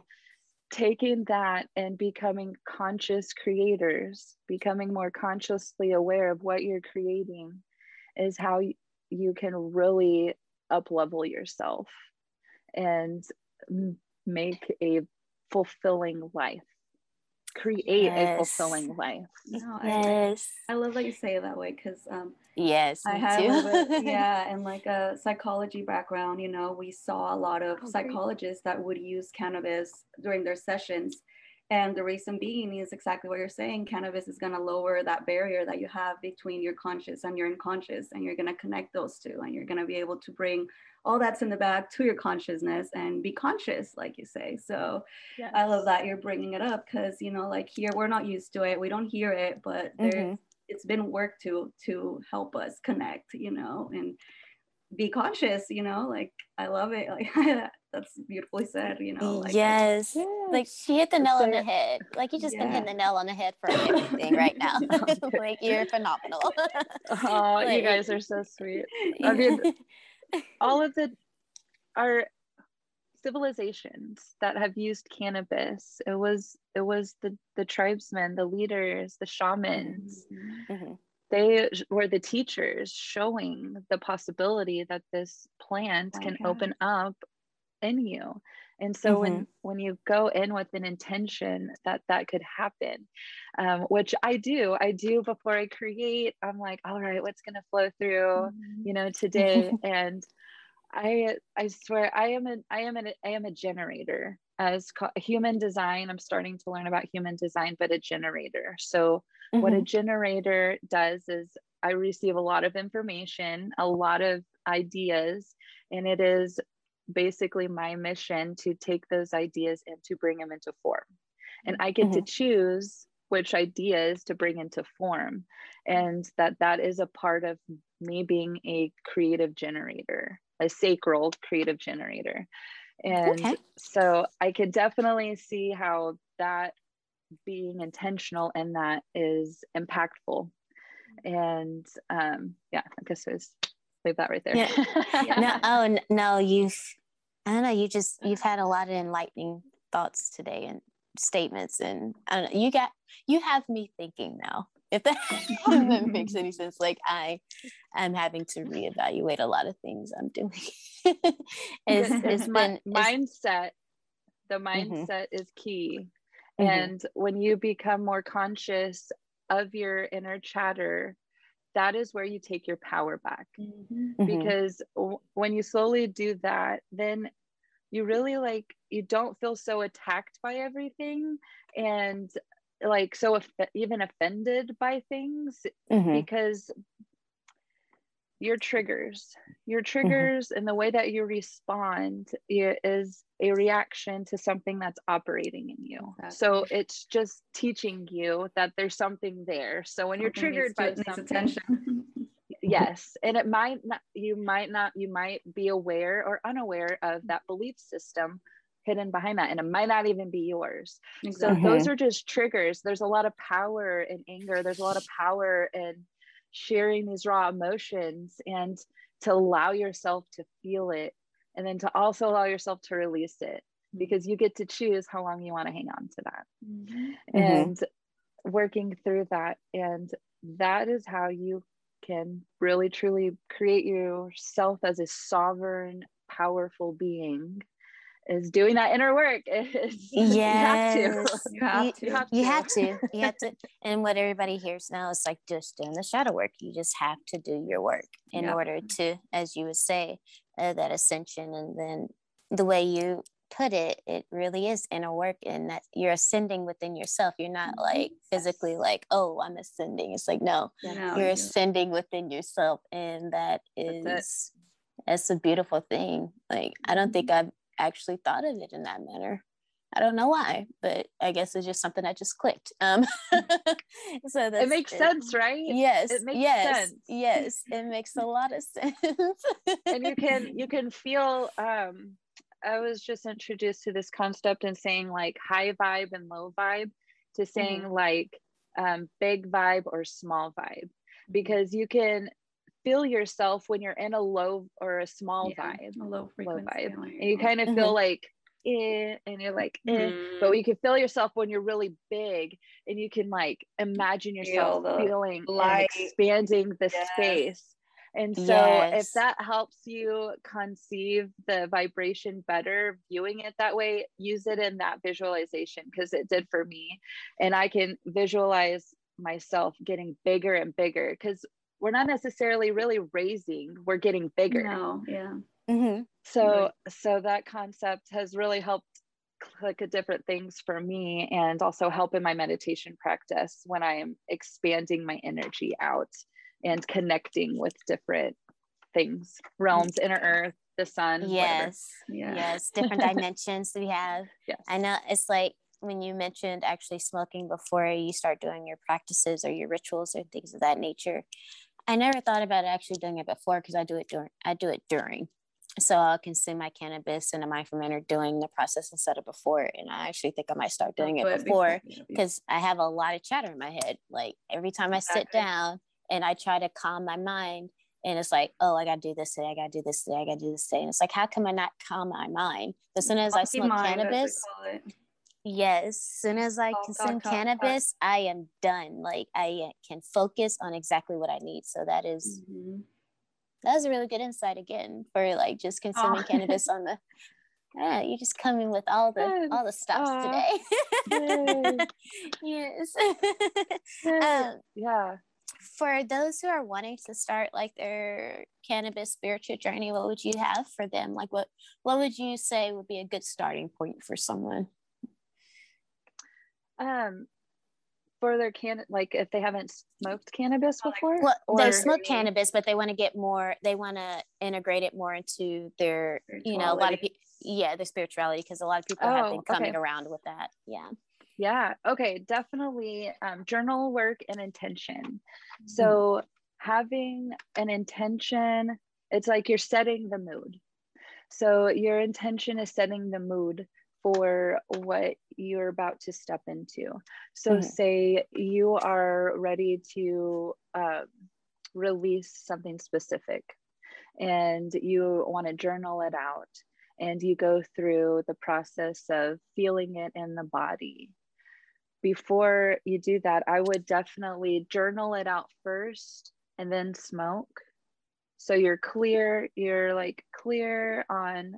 Taking that and becoming conscious creators, becoming more consciously aware of what you're creating is how you can really up level yourself and make a fulfilling life. Create yes. a fulfilling life. No, yes. I, I, love that you say it that way because um yes i have a, *laughs* yeah and like a psychology background you know we saw a lot of oh, psychologists great. that would use cannabis during their sessions and the reason being is exactly what you're saying. Cannabis is going to lower that barrier that you have between your conscious and your unconscious, and you're going to connect those two, and you're going to be able to bring all that's in the back to your consciousness and be conscious, like you say. So yes. I love that you're bringing it up because you know, like here, we're not used to it, we don't hear it, but mm-hmm. It's been work to to help us connect, you know, and be conscious you know like i love it. *laughs* Like that's beautifully said you know like, yes. Like she hit the nail on the head. Like you just yeah. been hitting the nail on the head for *laughs* everything right now. *laughs* Like you're phenomenal. Oh like, you guys are so sweet. I mean all of the our civilizations that have used cannabis it was it was the the tribesmen the leaders the shamans mm-hmm. mm-hmm they were the teachers showing the possibility that this plant oh, can God. open up in you and so mm-hmm. when when you go in with an intention that that could happen um, which i do i do before i create i'm like all right what's going to flow through mm-hmm. you know today *laughs* and i i swear i am a i am an i am a generator as co- human design i'm starting to learn about human design but a generator so Mm-hmm. What a mm-hmm. generator does is I receive a lot of information, a lot of ideas, and it is basically my mission to take those ideas and to bring them into form. And I get mm-hmm. to choose which ideas to bring into form and that that is a part of me being a creative generator a sacral creative generator and okay. so i could definitely see how that being intentional in that is impactful and um yeah i guess it was leave that right there yeah. *laughs* yeah. no oh no you've i don't know you just you've had a lot of enlightening thoughts today and statements and i don't know you got you have me thinking now if that, *laughs* if that makes any *laughs* sense like i am having to reevaluate a lot of things i'm doing *laughs* it's, it's been mindset the mm-hmm. mindset mm-hmm. is key Mm-hmm. And when you become more conscious of your inner chatter, that is where you take your power back. Mm-hmm. Because w- when you slowly do that, then you really like, you don't feel so attacked by everything and like so off- even offended by things mm-hmm. because your triggers your mm-hmm. triggers mm-hmm. and the way that you respond is a reaction to something that's operating in you exactly. so it's just teaching you that there's something there so when you're triggered by something attention *laughs* yes and it might not you might not you might be aware or unaware of that belief system hidden behind that and it might not even be yours exactly. so those are just triggers there's a lot of power in anger there's a lot of power in sharing these raw emotions and to allow yourself to feel it and then to also allow yourself to release it because you get to choose how long you want to hang on to that mm-hmm. and mm-hmm. working through that and that is how you can really truly create yourself as a sovereign powerful being is doing that inner work. *laughs* It's, *laughs* yes. you have to. You have to. You have to. You have to. You have to. And what everybody hears now is like just doing the shadow work. You just have to do your work in yeah. order to, as you would say, uh, that ascension. And then the way you put it, it really is inner work and that you're ascending within yourself. You're not mm-hmm. like physically like, oh, I'm ascending. It's like, no, no you're ascending within yourself. And that is, it's a beautiful thing. Like, I don't think mm-hmm. I've actually thought of it in that manner. I don't know why, but I guess it's just something that just clicked. Um, *laughs* so it makes it. sense, right? Yes, it makes yes, sense. Yes, it makes a lot of *laughs* sense. and you can you can feel. Um, I was just introduced to this concept and saying like high vibe and low vibe to saying mm-hmm. like um, big vibe or small vibe because you can feel yourself when you're in a low or a small yeah, vibe, a low frequency, low vibe, and you kind of mm-hmm. feel like eh, and you're like eh. mm-hmm. but you can feel yourself when you're really big and you can like imagine yourself Feel feeling light. and expanding the yes. space and so yes. if that helps you conceive the vibration better, viewing it that way, use it in that visualization because it did for me. And I can visualize myself getting bigger and bigger because we're not necessarily really raising, we're getting bigger. No, yeah. Mm-hmm. So right. so that concept has really helped click at different things for me and also help in my meditation practice when I am expanding my energy out and connecting with different things, realms, inner earth, the sun. Yes. Yeah. Yes. Different dimensions we have. *laughs* Yes. I know it's like when you mentioned actually smoking before you start doing your practices or your rituals or things of that nature. I never thought about actually doing it before because I do it during I do it during. So I'll consume my cannabis and a mindful manner doing the process instead of before. And I actually think I might start doing it before because I have a lot of chatter in my head. Like every time I sit down, and I try to calm my mind. And it's like, oh, I gotta do this today. I gotta do this today. I gotta do this today. And it's like, how come I not calm my mind? As soon as I smoke cannabis, yes, as soon as I consume cannabis, I am done. Like I can focus on exactly what I need. So that is, mm-hmm. that is a really good insight again for like just consuming oh. cannabis on the yeah, you just coming with all the *laughs* all the stops today. *laughs* yes. *laughs* um, yeah for those who are wanting to start like their cannabis spiritual journey what would you have for them like what what would you say would be a good starting point for someone um for their can like if they haven't smoked cannabis before well or... they smoke cannabis but they want to get more they want to integrate it more into their you know a lot of people yeah the spirituality because a lot of people oh, have been coming okay. around with that yeah yeah. Okay. Definitely um, journal work and intention. Mm-hmm. So having an intention, it's like you're setting the mood. So your intention is setting the mood for what you're about to step into. So, mm-hmm. say you are ready to uh, release something specific and you want to journal it out, and you go through the process of feeling it in the body before you do that, I would definitely journal it out first and then smoke. So you're clear, you're like clear on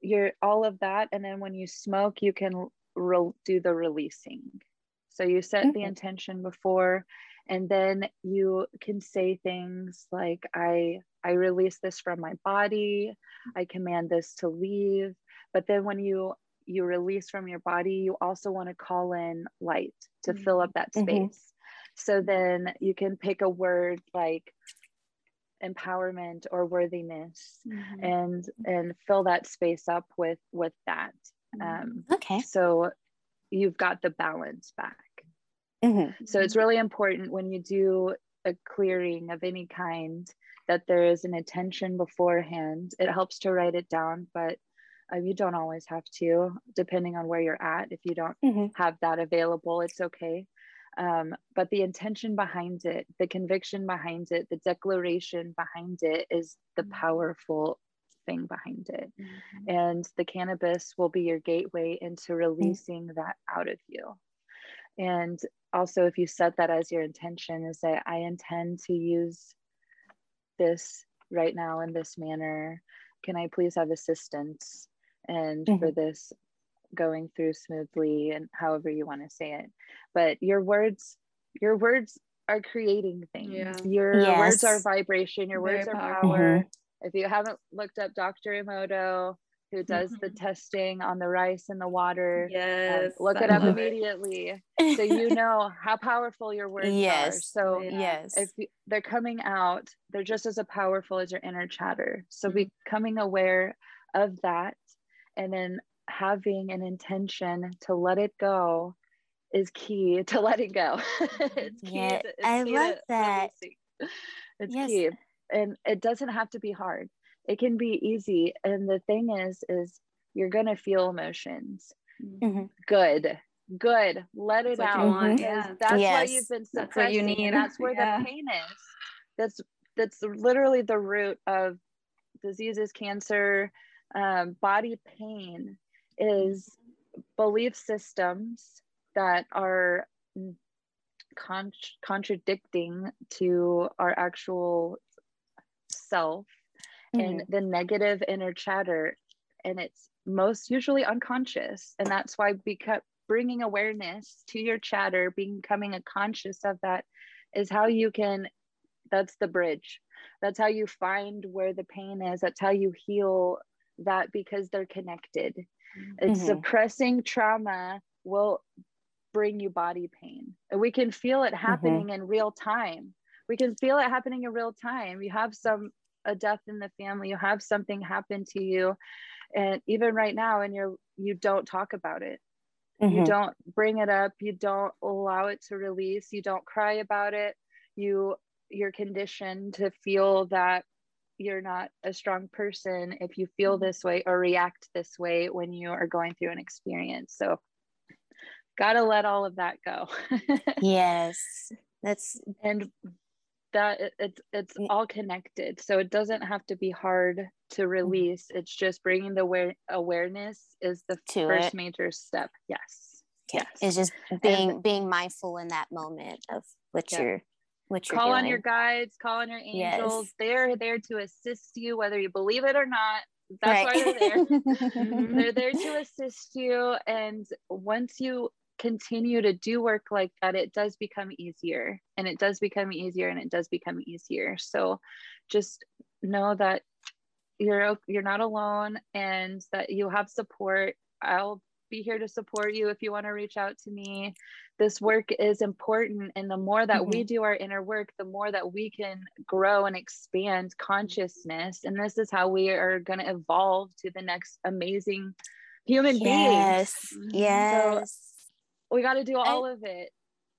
your all of that. And then when you smoke, you can re- do the releasing. So you set mm-hmm. the intention before, and then you can say things like, I I release this from my body, I command this to leave. But then when you you release from your body, you also want to call in light to mm-hmm. fill up that mm-hmm. space. Mm-hmm. So then you can pick a word like empowerment or worthiness mm-hmm. and and fill that space up with with that. Mm-hmm. Um, okay. So you've got the balance back. Mm-hmm. So it's really important when you do a clearing of any kind that there is an intention beforehand. It helps to write it down, but uh, you don't always have to, depending on where you're at. If you don't mm-hmm. have that available, it's okay. Um, but the intention behind it, the conviction behind it, the declaration behind it is the mm-hmm. powerful thing behind it. Mm-hmm. And the cannabis will be your gateway into releasing mm-hmm. that out of you. And also, if you set that as your intention, is that I intend to use this right now in this manner. Can I please have assistance? and mm-hmm. for this going through smoothly and however you want to say it but your words your words are creating things yeah. your yes. words are vibration your Very words are power, power. Mm-hmm. if you haven't looked up dr emoto who does mm-hmm. the testing on the rice and the water um, yes um, look it up immediately it. *laughs* so you know how powerful your words yes. are so yes if you, they're coming out they're just as powerful as your inner chatter so mm-hmm. becoming aware of that and then having an intention to let it go is key *laughs* to letting go. *laughs* it's key. Yeah, to, it's I key love that. It's yes. key. And it doesn't have to be hard. It can be easy. And the thing is, is you're gonna feel emotions. Mm-hmm. Good. Good. Let it out. Mm-hmm. Yeah. That's yes. why you've been suppressing. That's what you need. That's where yeah. the pain is. That's that's literally the root of diseases, cancer, um, body pain is belief systems that are con- contradicting to our actual self mm-hmm. and the negative inner chatter and it's most usually unconscious. And that's why because bringing awareness to your chatter becoming a conscious of that is how you can that's the bridge. That's how you find where the pain is. That's how you heal that because they're connected mm-hmm. it's suppressing trauma will bring you body pain and we can feel it mm-hmm. happening mm-hmm. in real time we can feel it happening in real time you have some a death in the family you have something happen to you and even right now and you're you don't talk about it mm-hmm. you don't bring it up you don't allow it to release you don't cry about it you you're conditioned to feel that you're not a strong person if you feel mm-hmm. this way or react this way when you are going through an experience so gotta let all of that go *laughs* yes that's and that it's it's all connected so it doesn't have to be hard to mm-hmm. release it's just bringing the aware- awareness is the to first it. major step yes okay. yes it's just being and, being mindful in that moment of what yeah. you're what call doing. on your guides call on your angels yes. they're there to assist you whether you believe it or not that's right. why they're there they're there *laughs* to assist you and once you continue to do work like that, it does become easier and it does become easier and it does become easier. So just know that you're you're not alone and that you have support. I'll be here to support you if you want to reach out to me. This work is important and the more that mm-hmm. we do our inner work, the more that we can grow and expand consciousness and this is how we are going to evolve to the next amazing human being. yes. beings. Yes. So we got to do all I, of it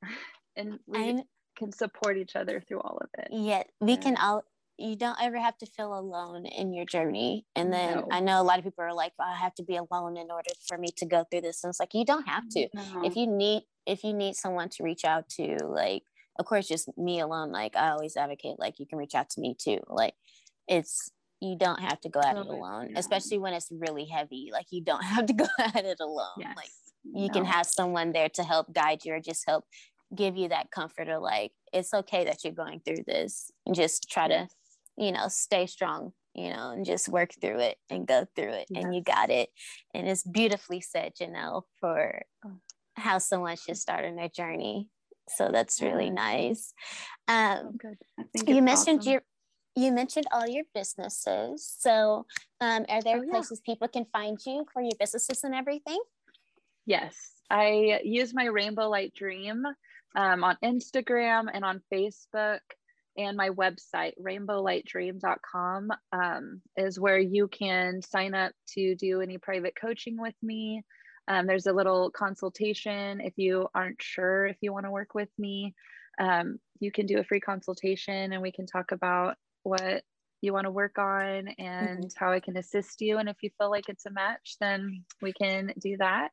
*laughs* and we I'm, can support each other through all of it yeah we yeah. can all you don't ever have to feel alone in your journey. And then no. i know a lot of people are like well, i have to be alone in order for me to go through this. And it's like you don't have to. No. if you need if you need someone to reach out to like of course just me alone like i always advocate like you can reach out to me too. Like it's you don't have to go at it alone especially when it's really heavy. Like you don't *laughs* have to go *laughs* at it alone. Yes. like you can have someone there to help guide you or just help give you that comfort or like it's okay that you're going through this. And just try yes. to you know stay strong you know and just work through it and go through it yes. and you got it and it's beautifully said Janelle, for how someone should start on their journey so that's really nice um you mentioned awesome. your you mentioned all your businesses so um, are there oh, places yeah. people can find you for your businesses and everything Yes, I use my Rainbow Light Dream um, on Instagram and on Facebook. And my website, rainbowlightdream.com, um, is where you can sign up to do any private coaching with me. Um, there's a little consultation if you aren't sure if you want to work with me. Um, you can do a free consultation and we can talk about what you want to work on and mm-hmm. how I can assist you. And if you feel like it's a match, then we can do that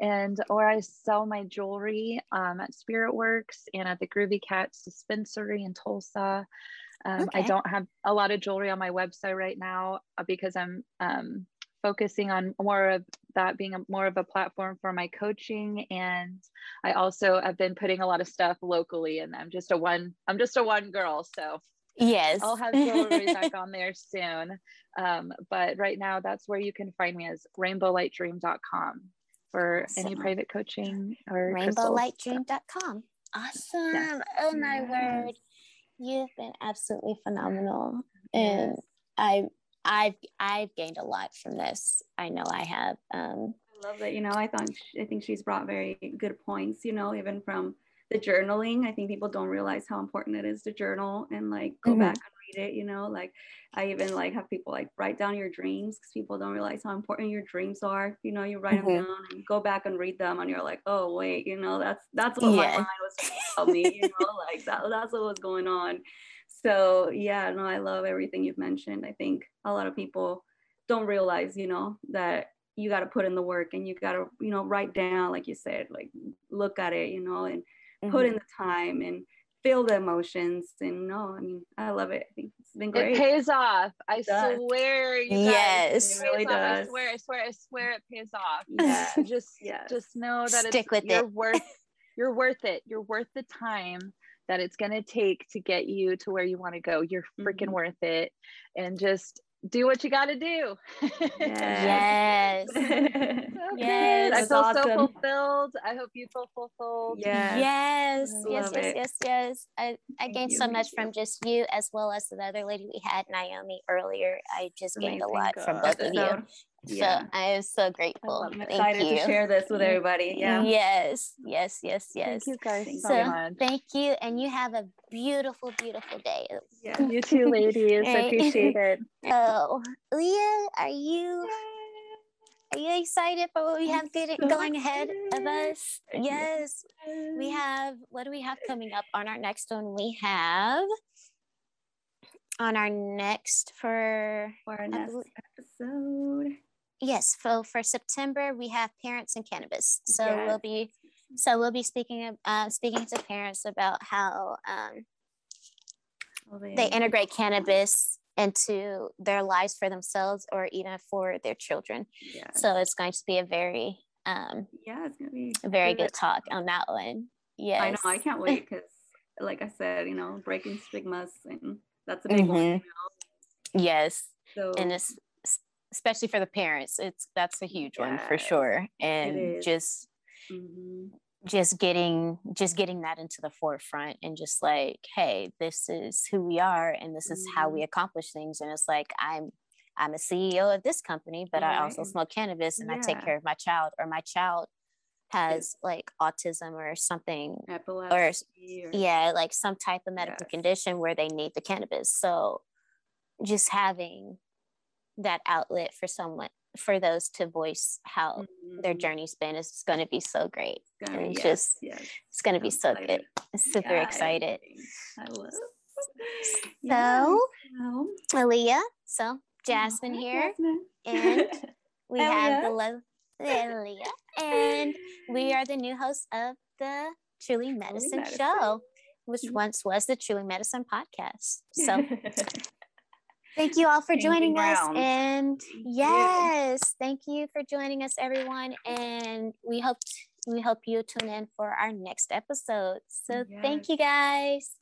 and or I sell my jewelry um, at Spirit Works and at the Groovy Cats dispensary in Tulsa. Um, okay. I don't have a lot of jewelry on my website right now uh, because I'm um, focusing on more of that being a, more of a platform for my coaching and I also have been putting a lot of stuff locally and I'm just a one I'm just a one girl so yes I'll have jewelry back on there soon um, but right now that's where you can find me as rainbowlightdream.com for awesome. any private coaching or rainbowlightdream.com. Awesome. Yes. Oh my yes. word. You've been absolutely phenomenal. And. I I've I've gained a lot from this. I know I have. Um I love that. You know, I thought I think she's brought very good points, you know, even from the journaling. I think people don't realize how important it is to journal and like go mm-hmm. back read it you know like i even like have people like write down your dreams because people don't realize how important your dreams are you know you write mm-hmm. them down and go back and read them and you're like oh wait you know that's that's what yeah. my mind was telling me you know *laughs* like that that's what was going on so yeah no i love everything you've mentioned i think a lot of people don't realize you know that you got to put in the work and you got to you know write down like you said like look at it you know and mm-hmm. put in the time and feel the emotions. And no, I mean, I love it. I think it's been great. It pays off. I swear. You guys, yes, it really does. I swear. I swear. I swear it pays off. *laughs* Yeah. *laughs* just, yeah. just know that Stick it's, with you're it. worth. *laughs* You're worth it. You're worth the time that it's going to take to get you to where you want to go. You're freaking mm-hmm. worth it. And just do what you got to do. yes. yes. *laughs* yes. I feel awesome. so fulfilled. I hope you feel fulfilled. Yeah. Yes. Yes. Yes. Yes. Yes. I, I gained you, so much from just you as well as the other lady we had, Naomi, earlier. I just gained Amazing a lot God. from both of you. Yeah. So I am so grateful. I'm excited to share this with mm-hmm. everybody. Yeah. Yes. Yes. Yes. Yes. Thank you guys so, so much. Thank you. And you have a beautiful, beautiful day. Yeah. You too, ladies. I appreciate *laughs* it. So Leah, are you are you excited for what we have so going ahead of us? Yes. We have what do we have coming up on our next one? We have on our next for, for our next episode yes so for september we have parents and cannabis. So we'll be so we'll be speaking of uh, speaking to parents about how um, they, they integrate cannabis into their lives for themselves or even for their children. Yeah. so it's going to be a very um, yeah it's going to be a very good, good talk on that one. Yeah i know i can't wait because like i said you know breaking stigmas and that's a big mm-hmm. one you know? yes. So and it's especially for the parents it's that's a huge yes, one for sure and just mm-hmm. just getting just getting that into the forefront and just like hey this is who we are and this is mm-hmm. how we mm-hmm. accomplish things and it's like i'm i'm a ceo of this company but right. i also smoke cannabis and yeah. i take care of my child or my child has like autism or something Epilepsy or, or yeah like some type of medical yes. condition where they need the cannabis so just having that outlet for someone for those to voice how mm-hmm. their journey's been is going to be so great and it's yes, just yes. it's going to be so good super excited I, love so yeah. Aaliyah so Jasmine oh, here Jasmine. and *laughs* we have the love Aaliyah and we are the new hosts of the Truly Medicine, Truly Medicine. Show which mm-hmm. once was the Truly Medicine podcast so *laughs* *laughs* Thank you all for joining us. And yes, thank you for joining us, everyone. And we hope we hope you tune in for our next episode. So yes. thank you guys.